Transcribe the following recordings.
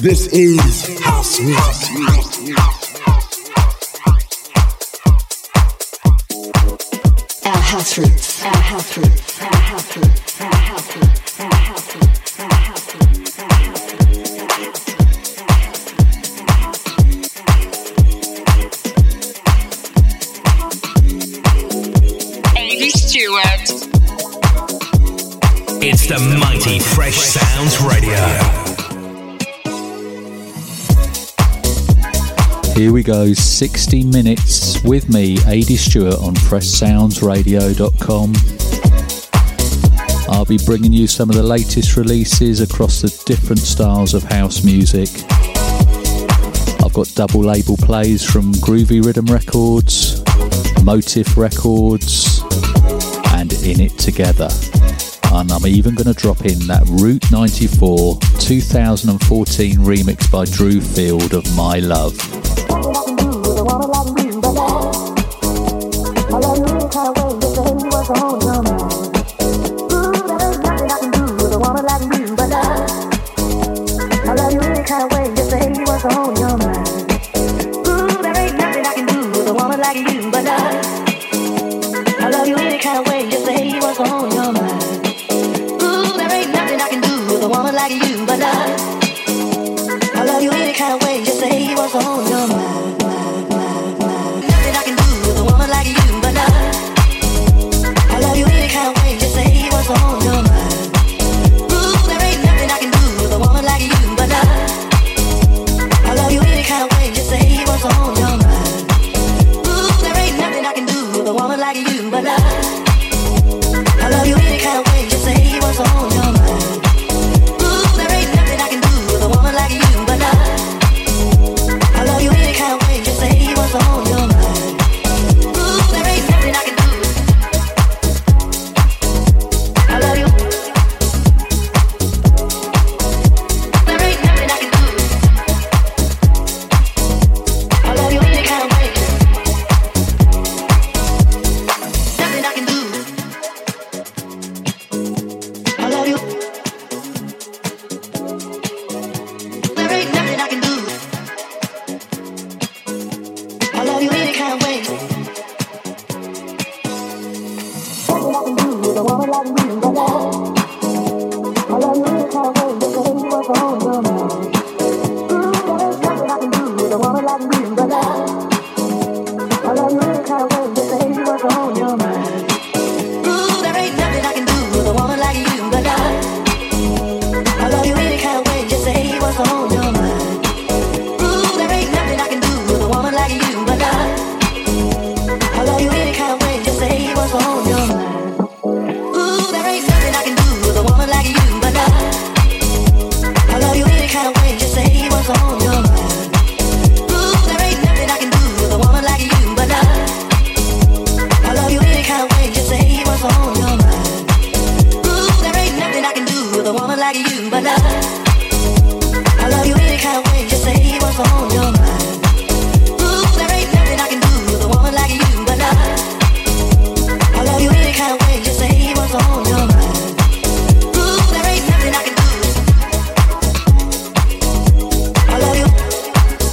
This is house music. Our house roots. Our house roots. Our house roots. Our house roots. Our house roots. Our house roots. Our house roots. AD Stewart. It's the mighty Fresh Sounds Radio. Here we go, 60 minutes with me, AD Stewart on FreshSoundsRadio.com. I'll be bringing you some of the latest releases across the different styles of house music. I've got double label plays from Groovy Rhythm Records, Motif Records, and In It Together. And I'm even going to drop in that Route 94 2014 remix by Drew Field of My Love.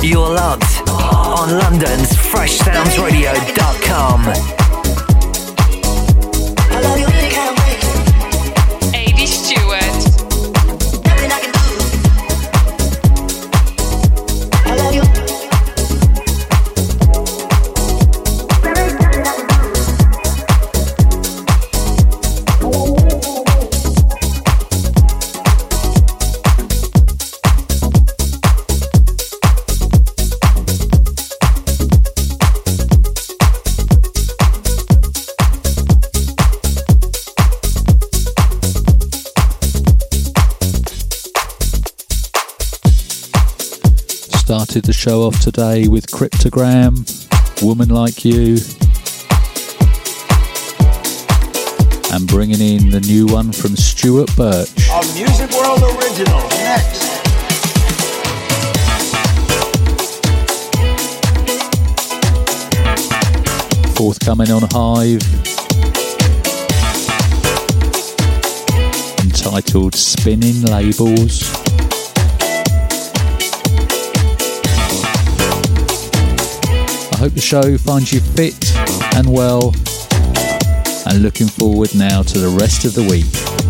you're loved on London's FreshSoundsRadio.com. the show off today with Cryptogram, Woman Like You, and bringing in the new one from Stuart Birch. A Music World original, next. Forthcoming on Hive. Entitled Spinning Labels. I hope the show finds you fit and well, and looking forward now to the rest of the week.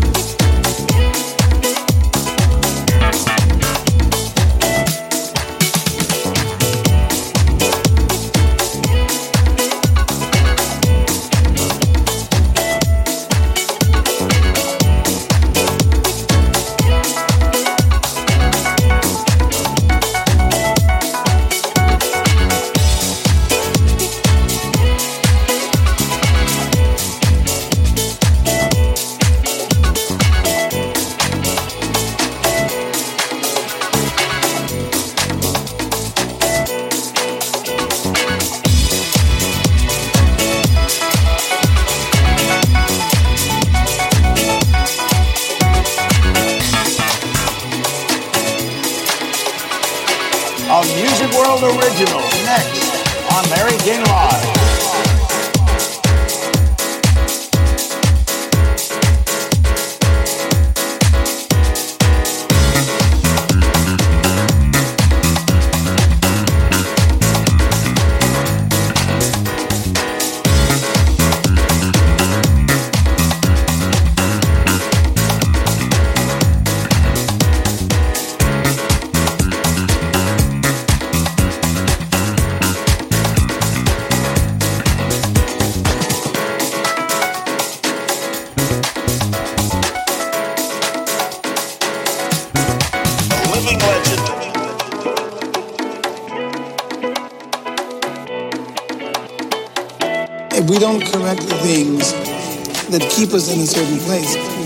Keep us in a certain place,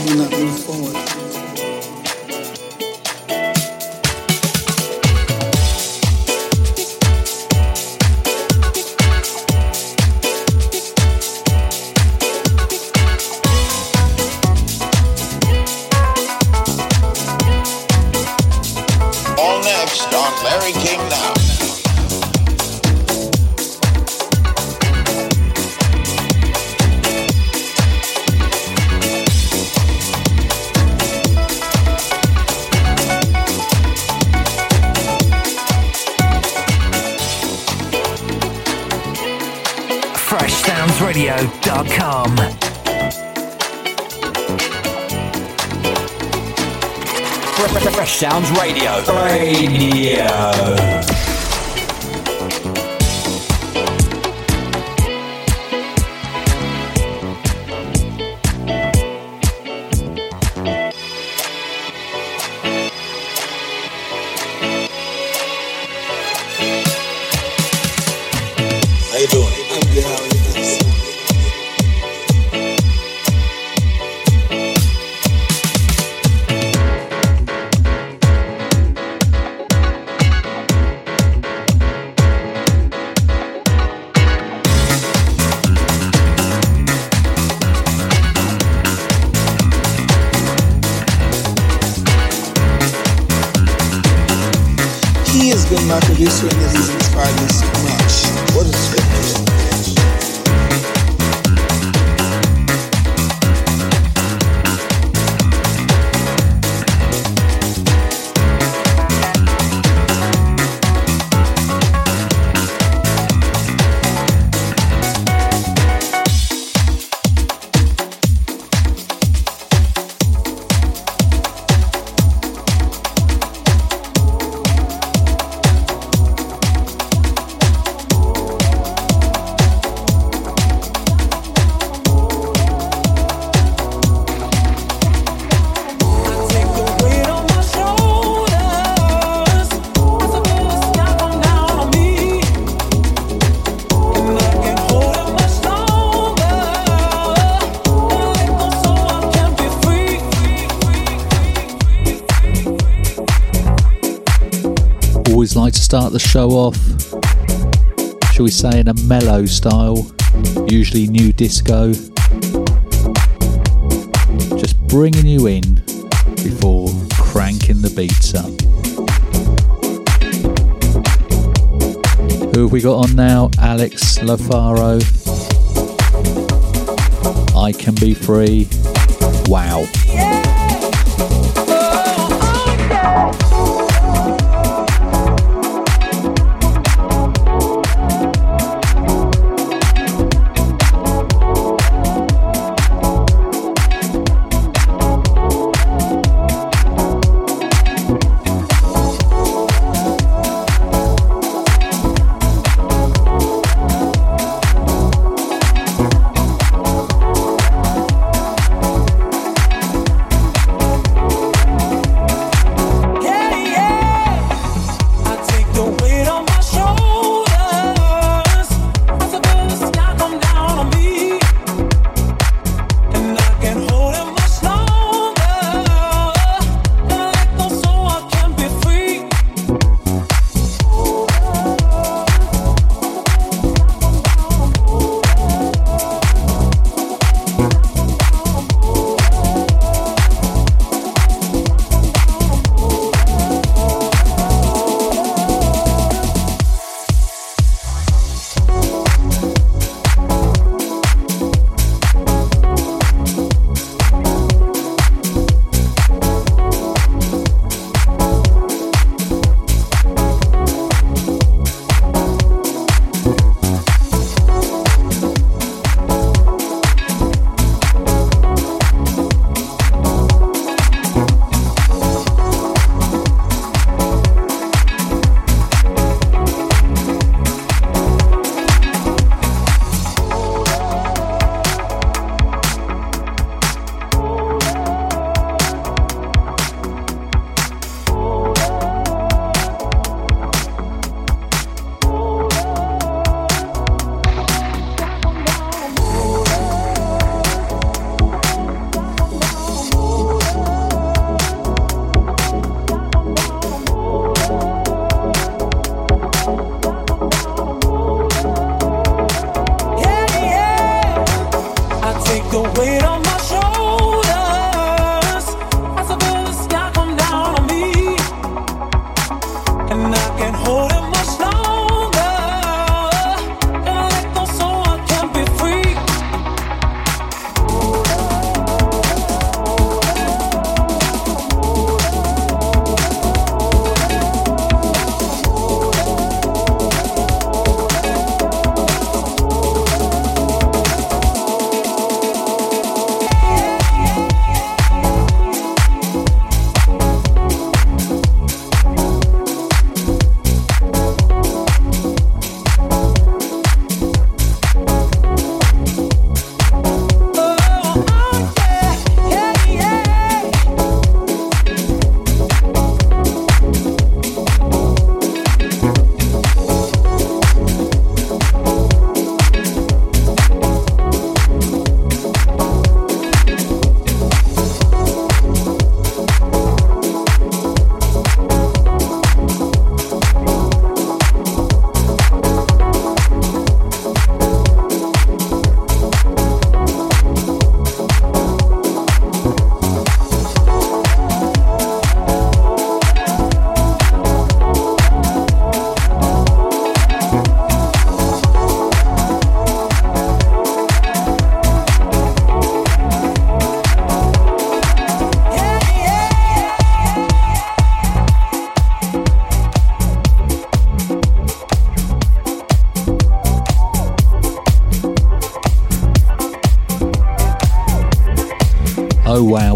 Fresh Sounds Radio. Radio. Start the show off, shall we say, in a mellow style, usually new disco. Just bringing you in before cranking the beats up. Who have we got on now? Alex Lafaro. I Can Be Free. Wow.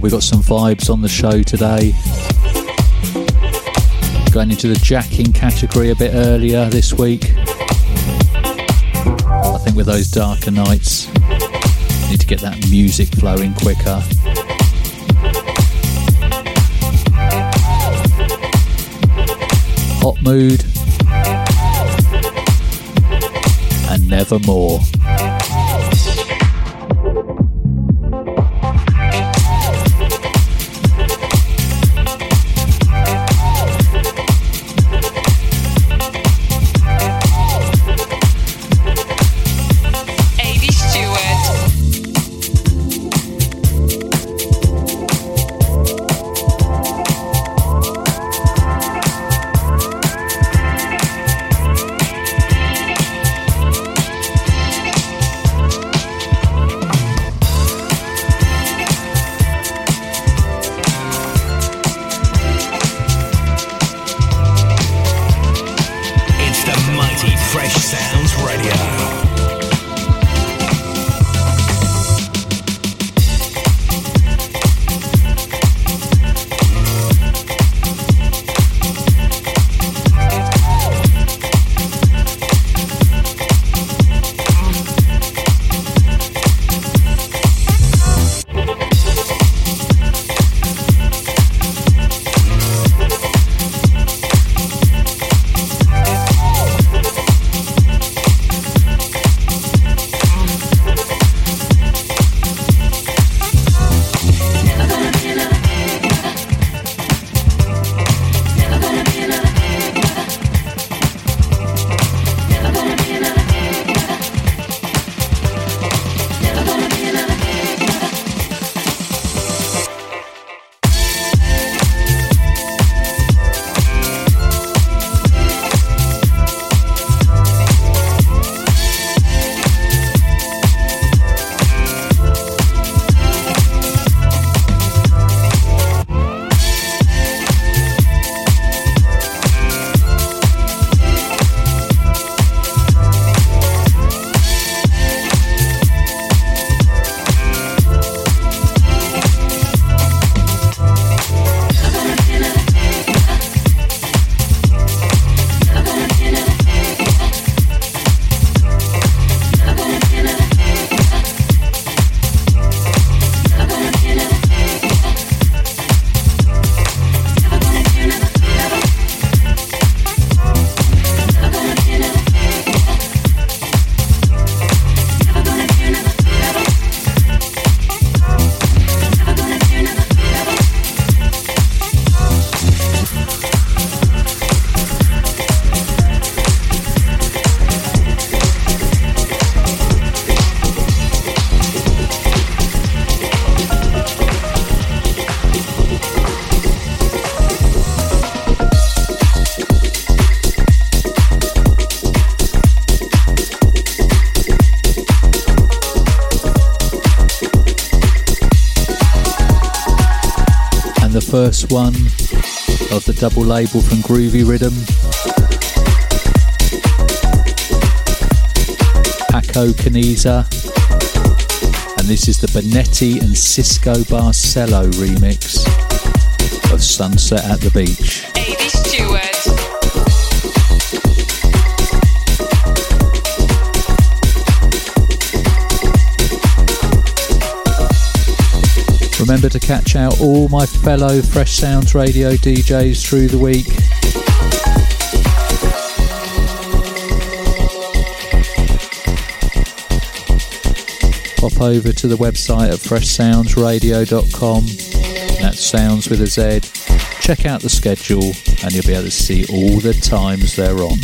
Oh wow, we got some vibes on the show today. Going into the jacking category a bit earlier this week. I think with those darker nights, need to get that music flowing quicker. Hotmood and nevermore. One of the double label from Groovy Rhythm. Paco Caniza. And this is the Benetti and Cisco Barcelo remix of Sunset at the Beach. Remember to catch out all my fellow Fresh Sounds Radio DJs through the week. Pop over to the website at freshsoundsradio.com. That sounds with a Z. Check out the schedule and you'll be able to see all the times they're on.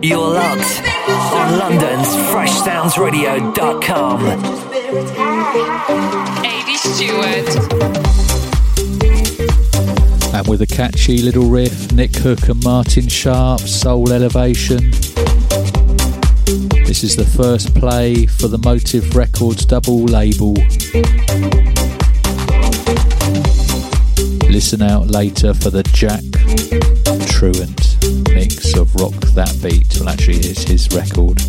You're locked on London's FreshSoundsRadio.com. A.D. Stewart. And with a catchy little riff, Nick Hook and Martin Sharp, Soul Elevation. This is the first play for the Motive Records double label. Listen out later for the Jack Truant mix of Rock That Beat. Well, actually, it's his record.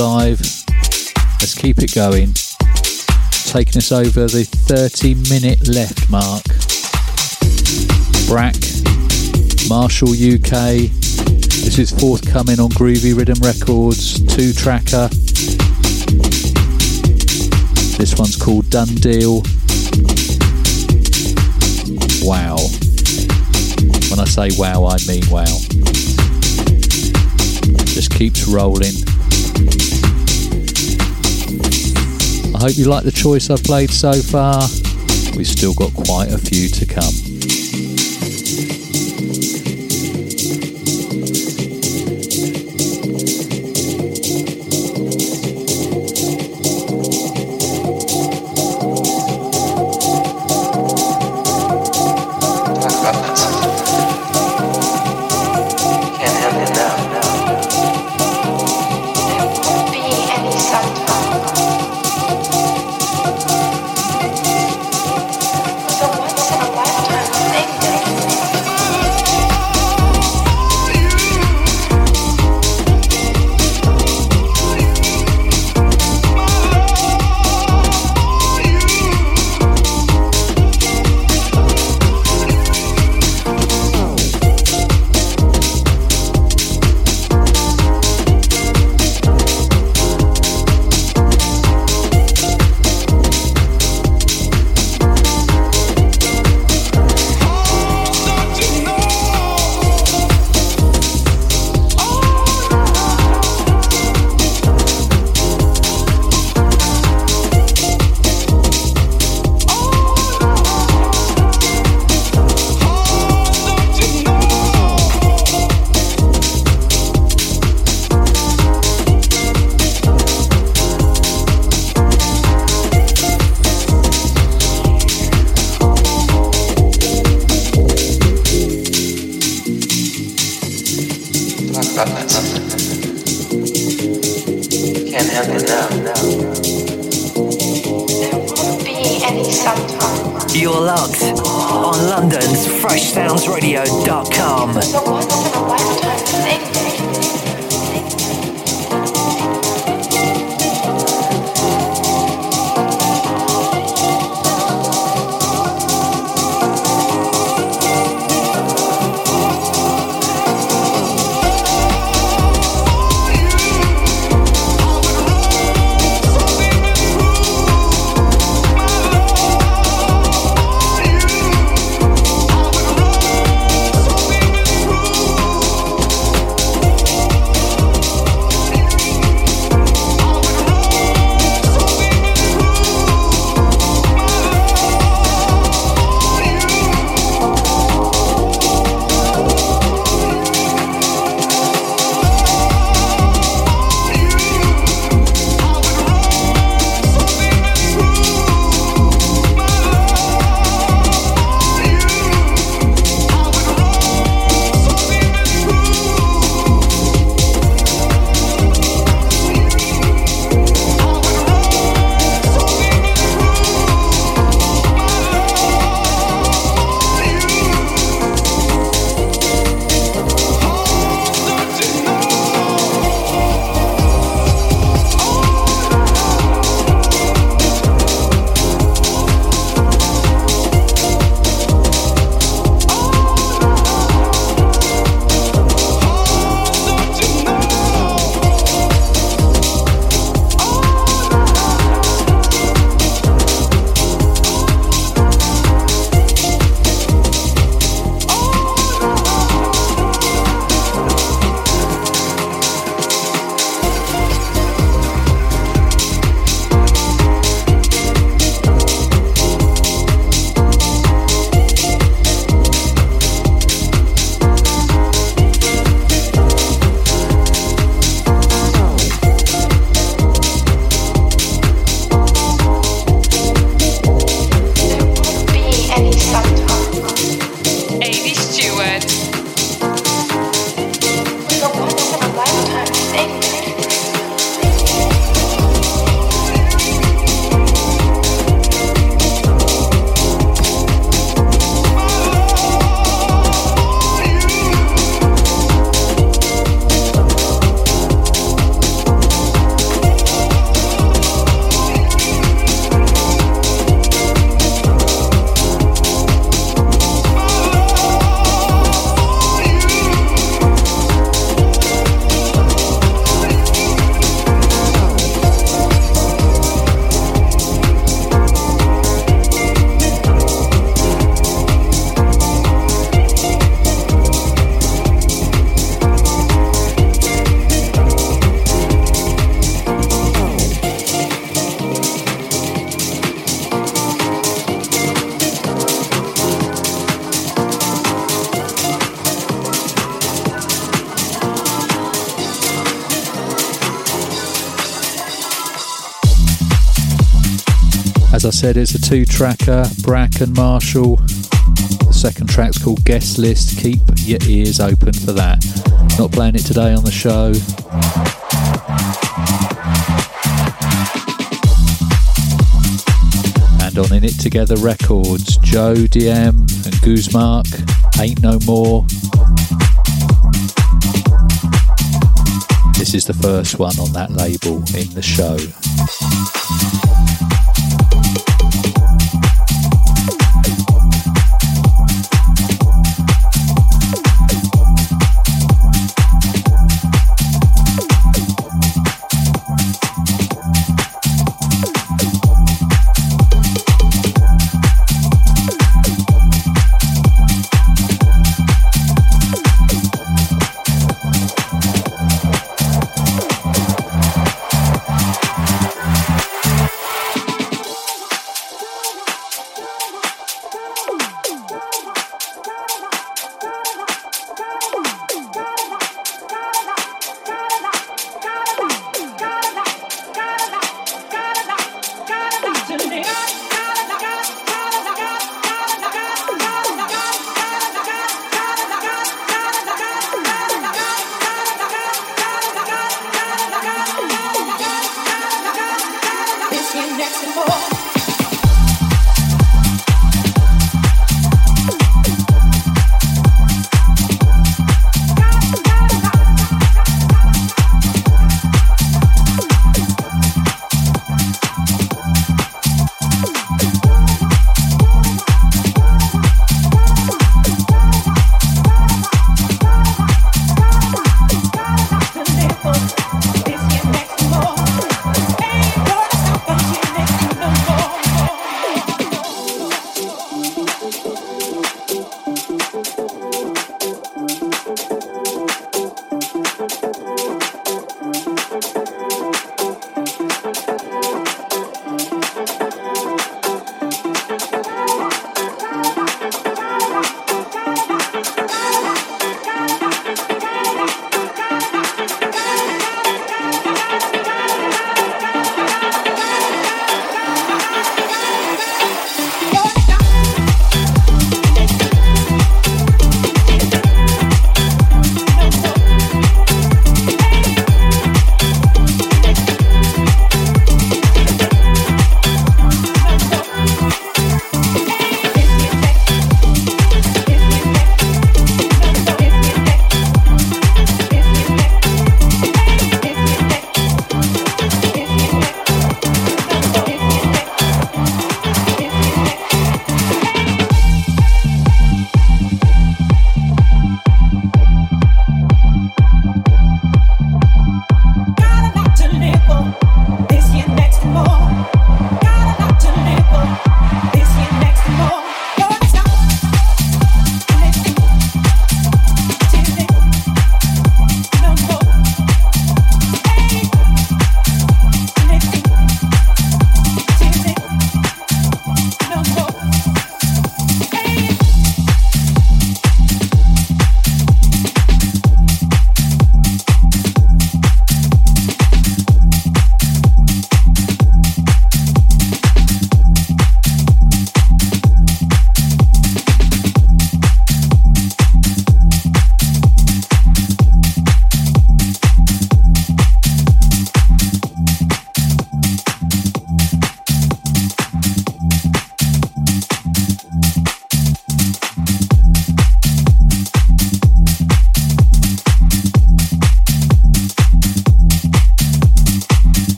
Alive. Let's keep it going. Taking us over the 30 minute left mark. Brack, Marshall UK. This is forthcoming on Groovy Rhythm Records, two tracker. This one's called Done Deal. Wow. When I say wow, I mean wow. Just keeps rolling. I hope you like the choice I've played so far. We've still got quite a few to come. You're locked on London's FreshSoundsRadio.com. said, it's a two tracker, Brack and Marshall. The second track's called Guest List. Keep your ears open for that. Not playing it today on the show. And on In It Together Records, Joe DM and Guzmark, Ain't No More. This is the first one on that label in the show.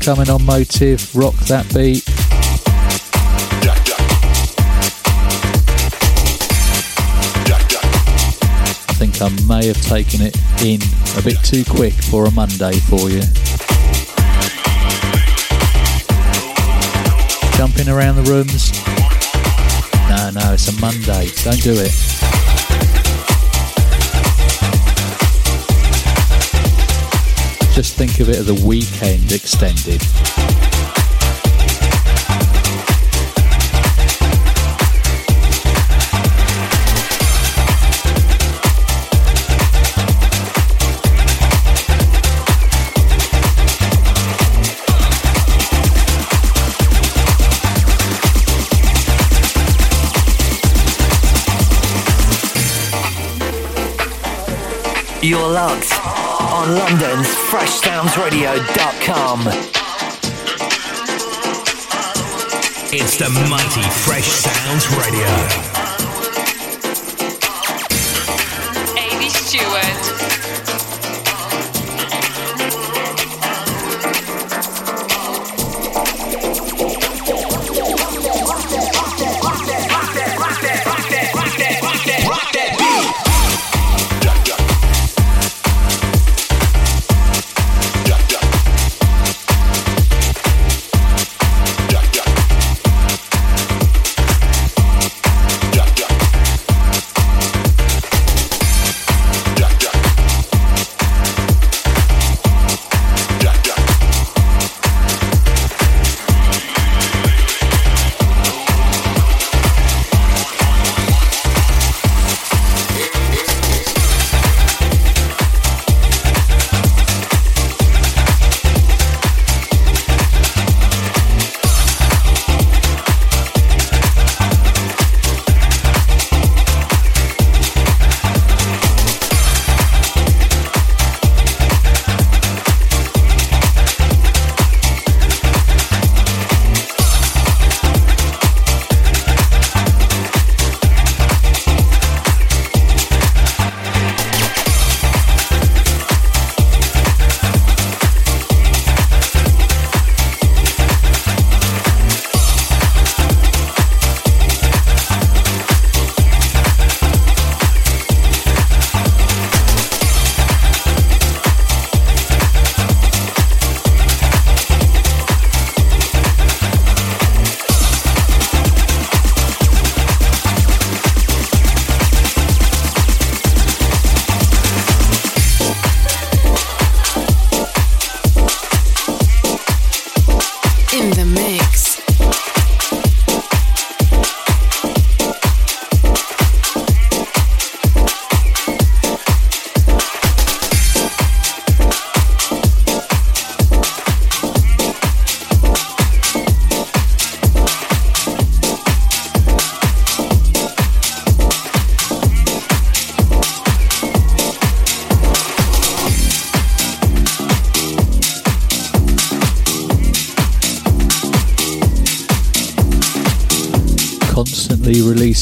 coming on Motive. Rock that beat. I think I may have taken it in a bit too quick for a Monday for you. Jumping around the rooms. No, no, it's a Monday. Don't do it. Just think of it as a weekend extended. You're locked London's FreshSoundsRadio.com. It's the mighty Fresh Sounds Radio.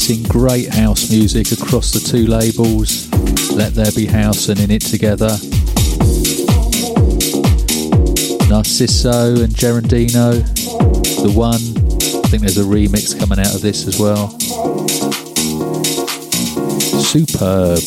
Releasing great house music across the two labels, Let There Be House and In It Together. Narciso and Geraldino, The One. I think there's a remix coming out of this as well. Superb.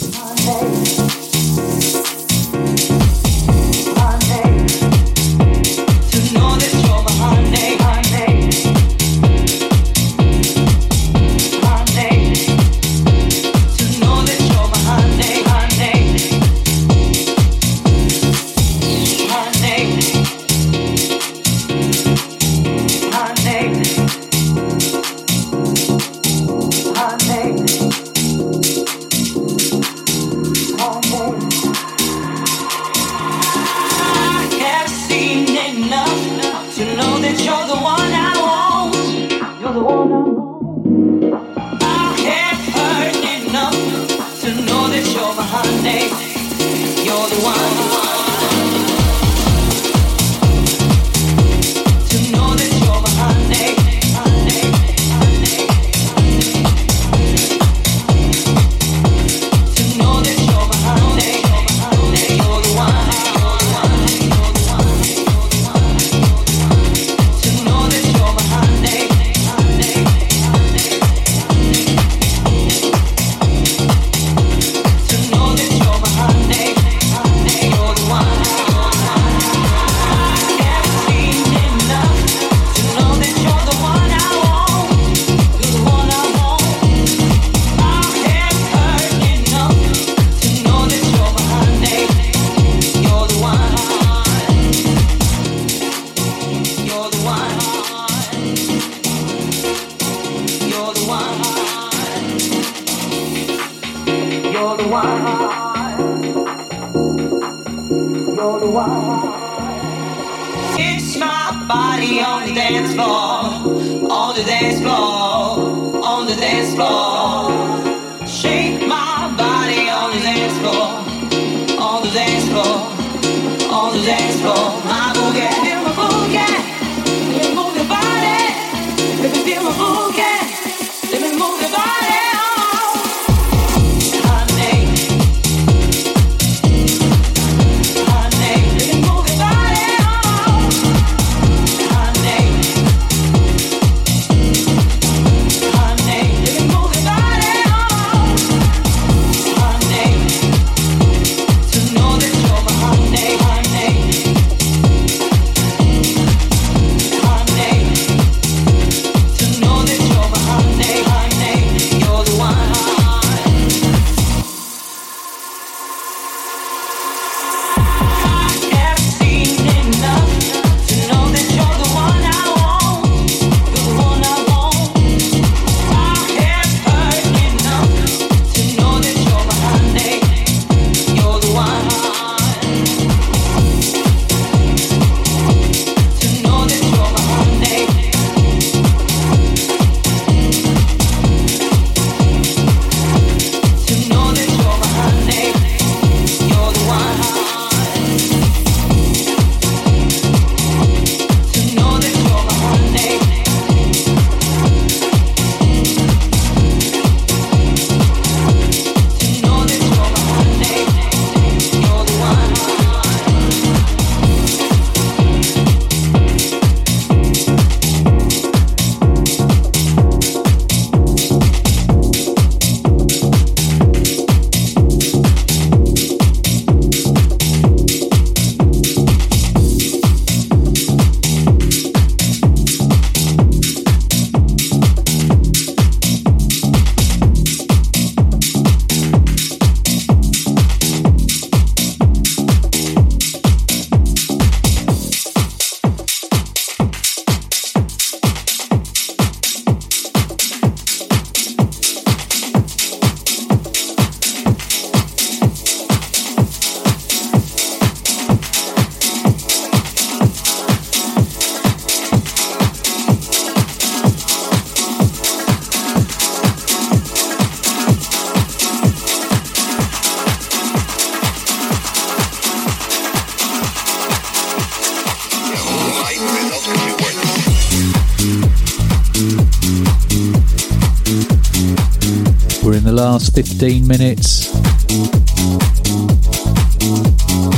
15 minutes.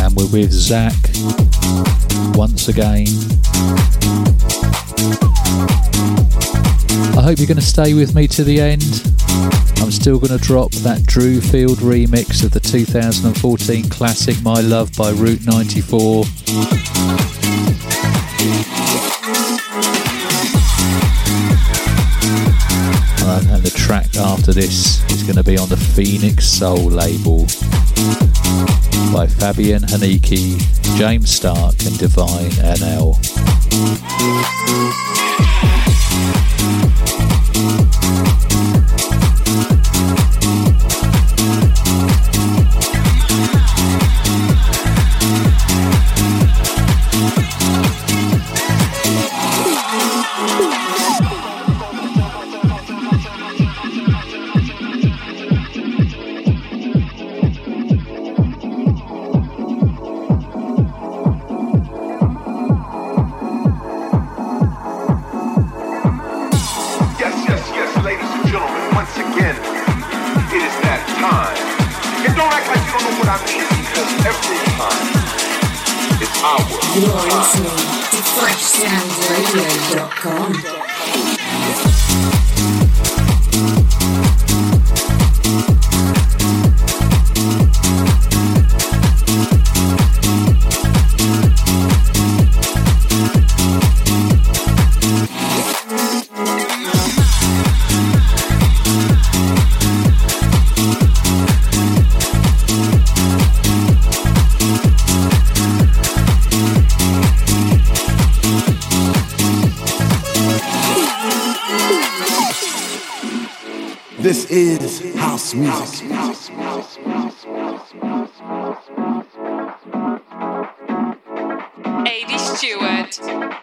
And we're with Zach once again. I hope you're going to stay with me to the end. I'm still going to drop that Drew Field remix of the 2014 classic My Love by Route 94. This going to be on the Phoenix Soul label by Fabian Haniki, James Stark, and Divine NL. This is house music. AD Stewart.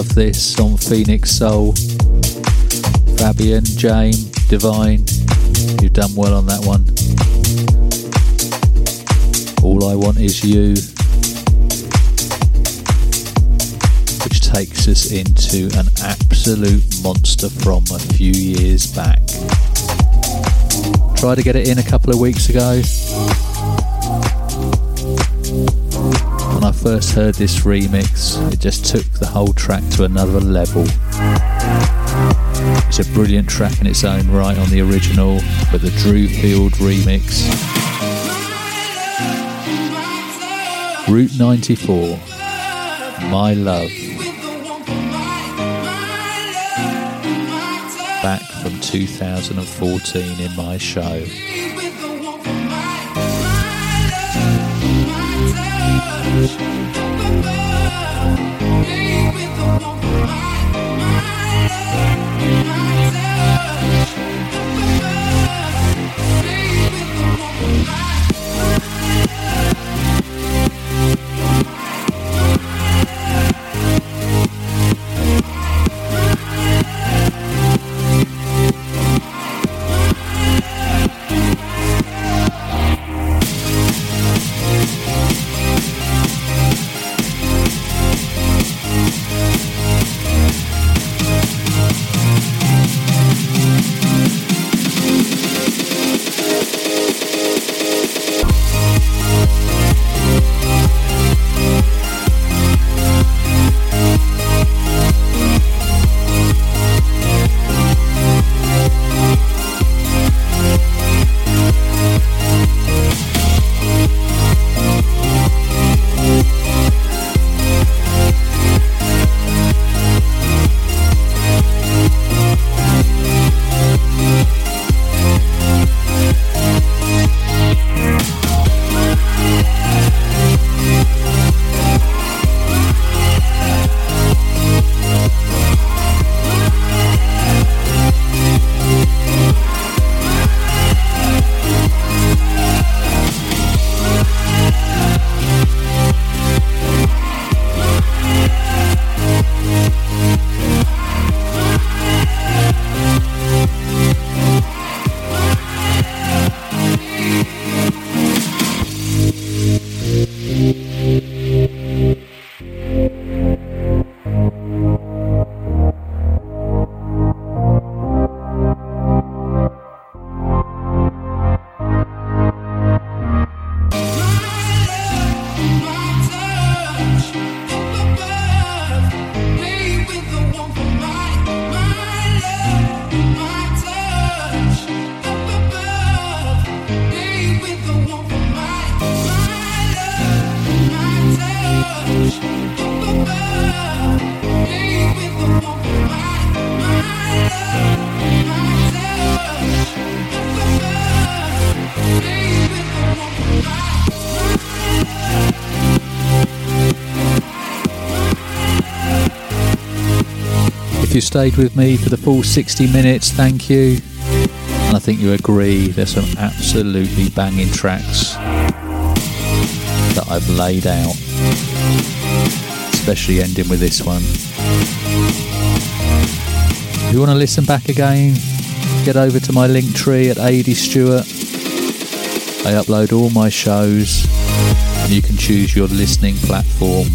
Love this on Phoenix Soul. Fabian, Jane, Divine, you've done well on that one. All I Want Is You, which takes us into an absolute monster from a few years back. Tried to get it in a couple of weeks ago. First heard this remix, it just took the whole track to another level. It's a brilliant track in its own right on the original, but the Drew Field remix. Route 94, My Love. Back from 2014 in my show. Baby, don't of my, my love. If you stayed with me for the full 60 minutes, thank you. And I think you agree there's some absolutely banging tracks that I've laid out, especially ending with this one. If you want to listen back again, get over to my link tree at AD Stewart. I upload all my shows and you can choose your listening platform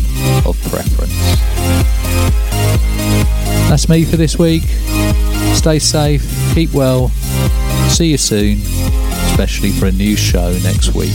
of preference. That's me for this week. Stay safe, keep well, see you soon, especially for a new show next week.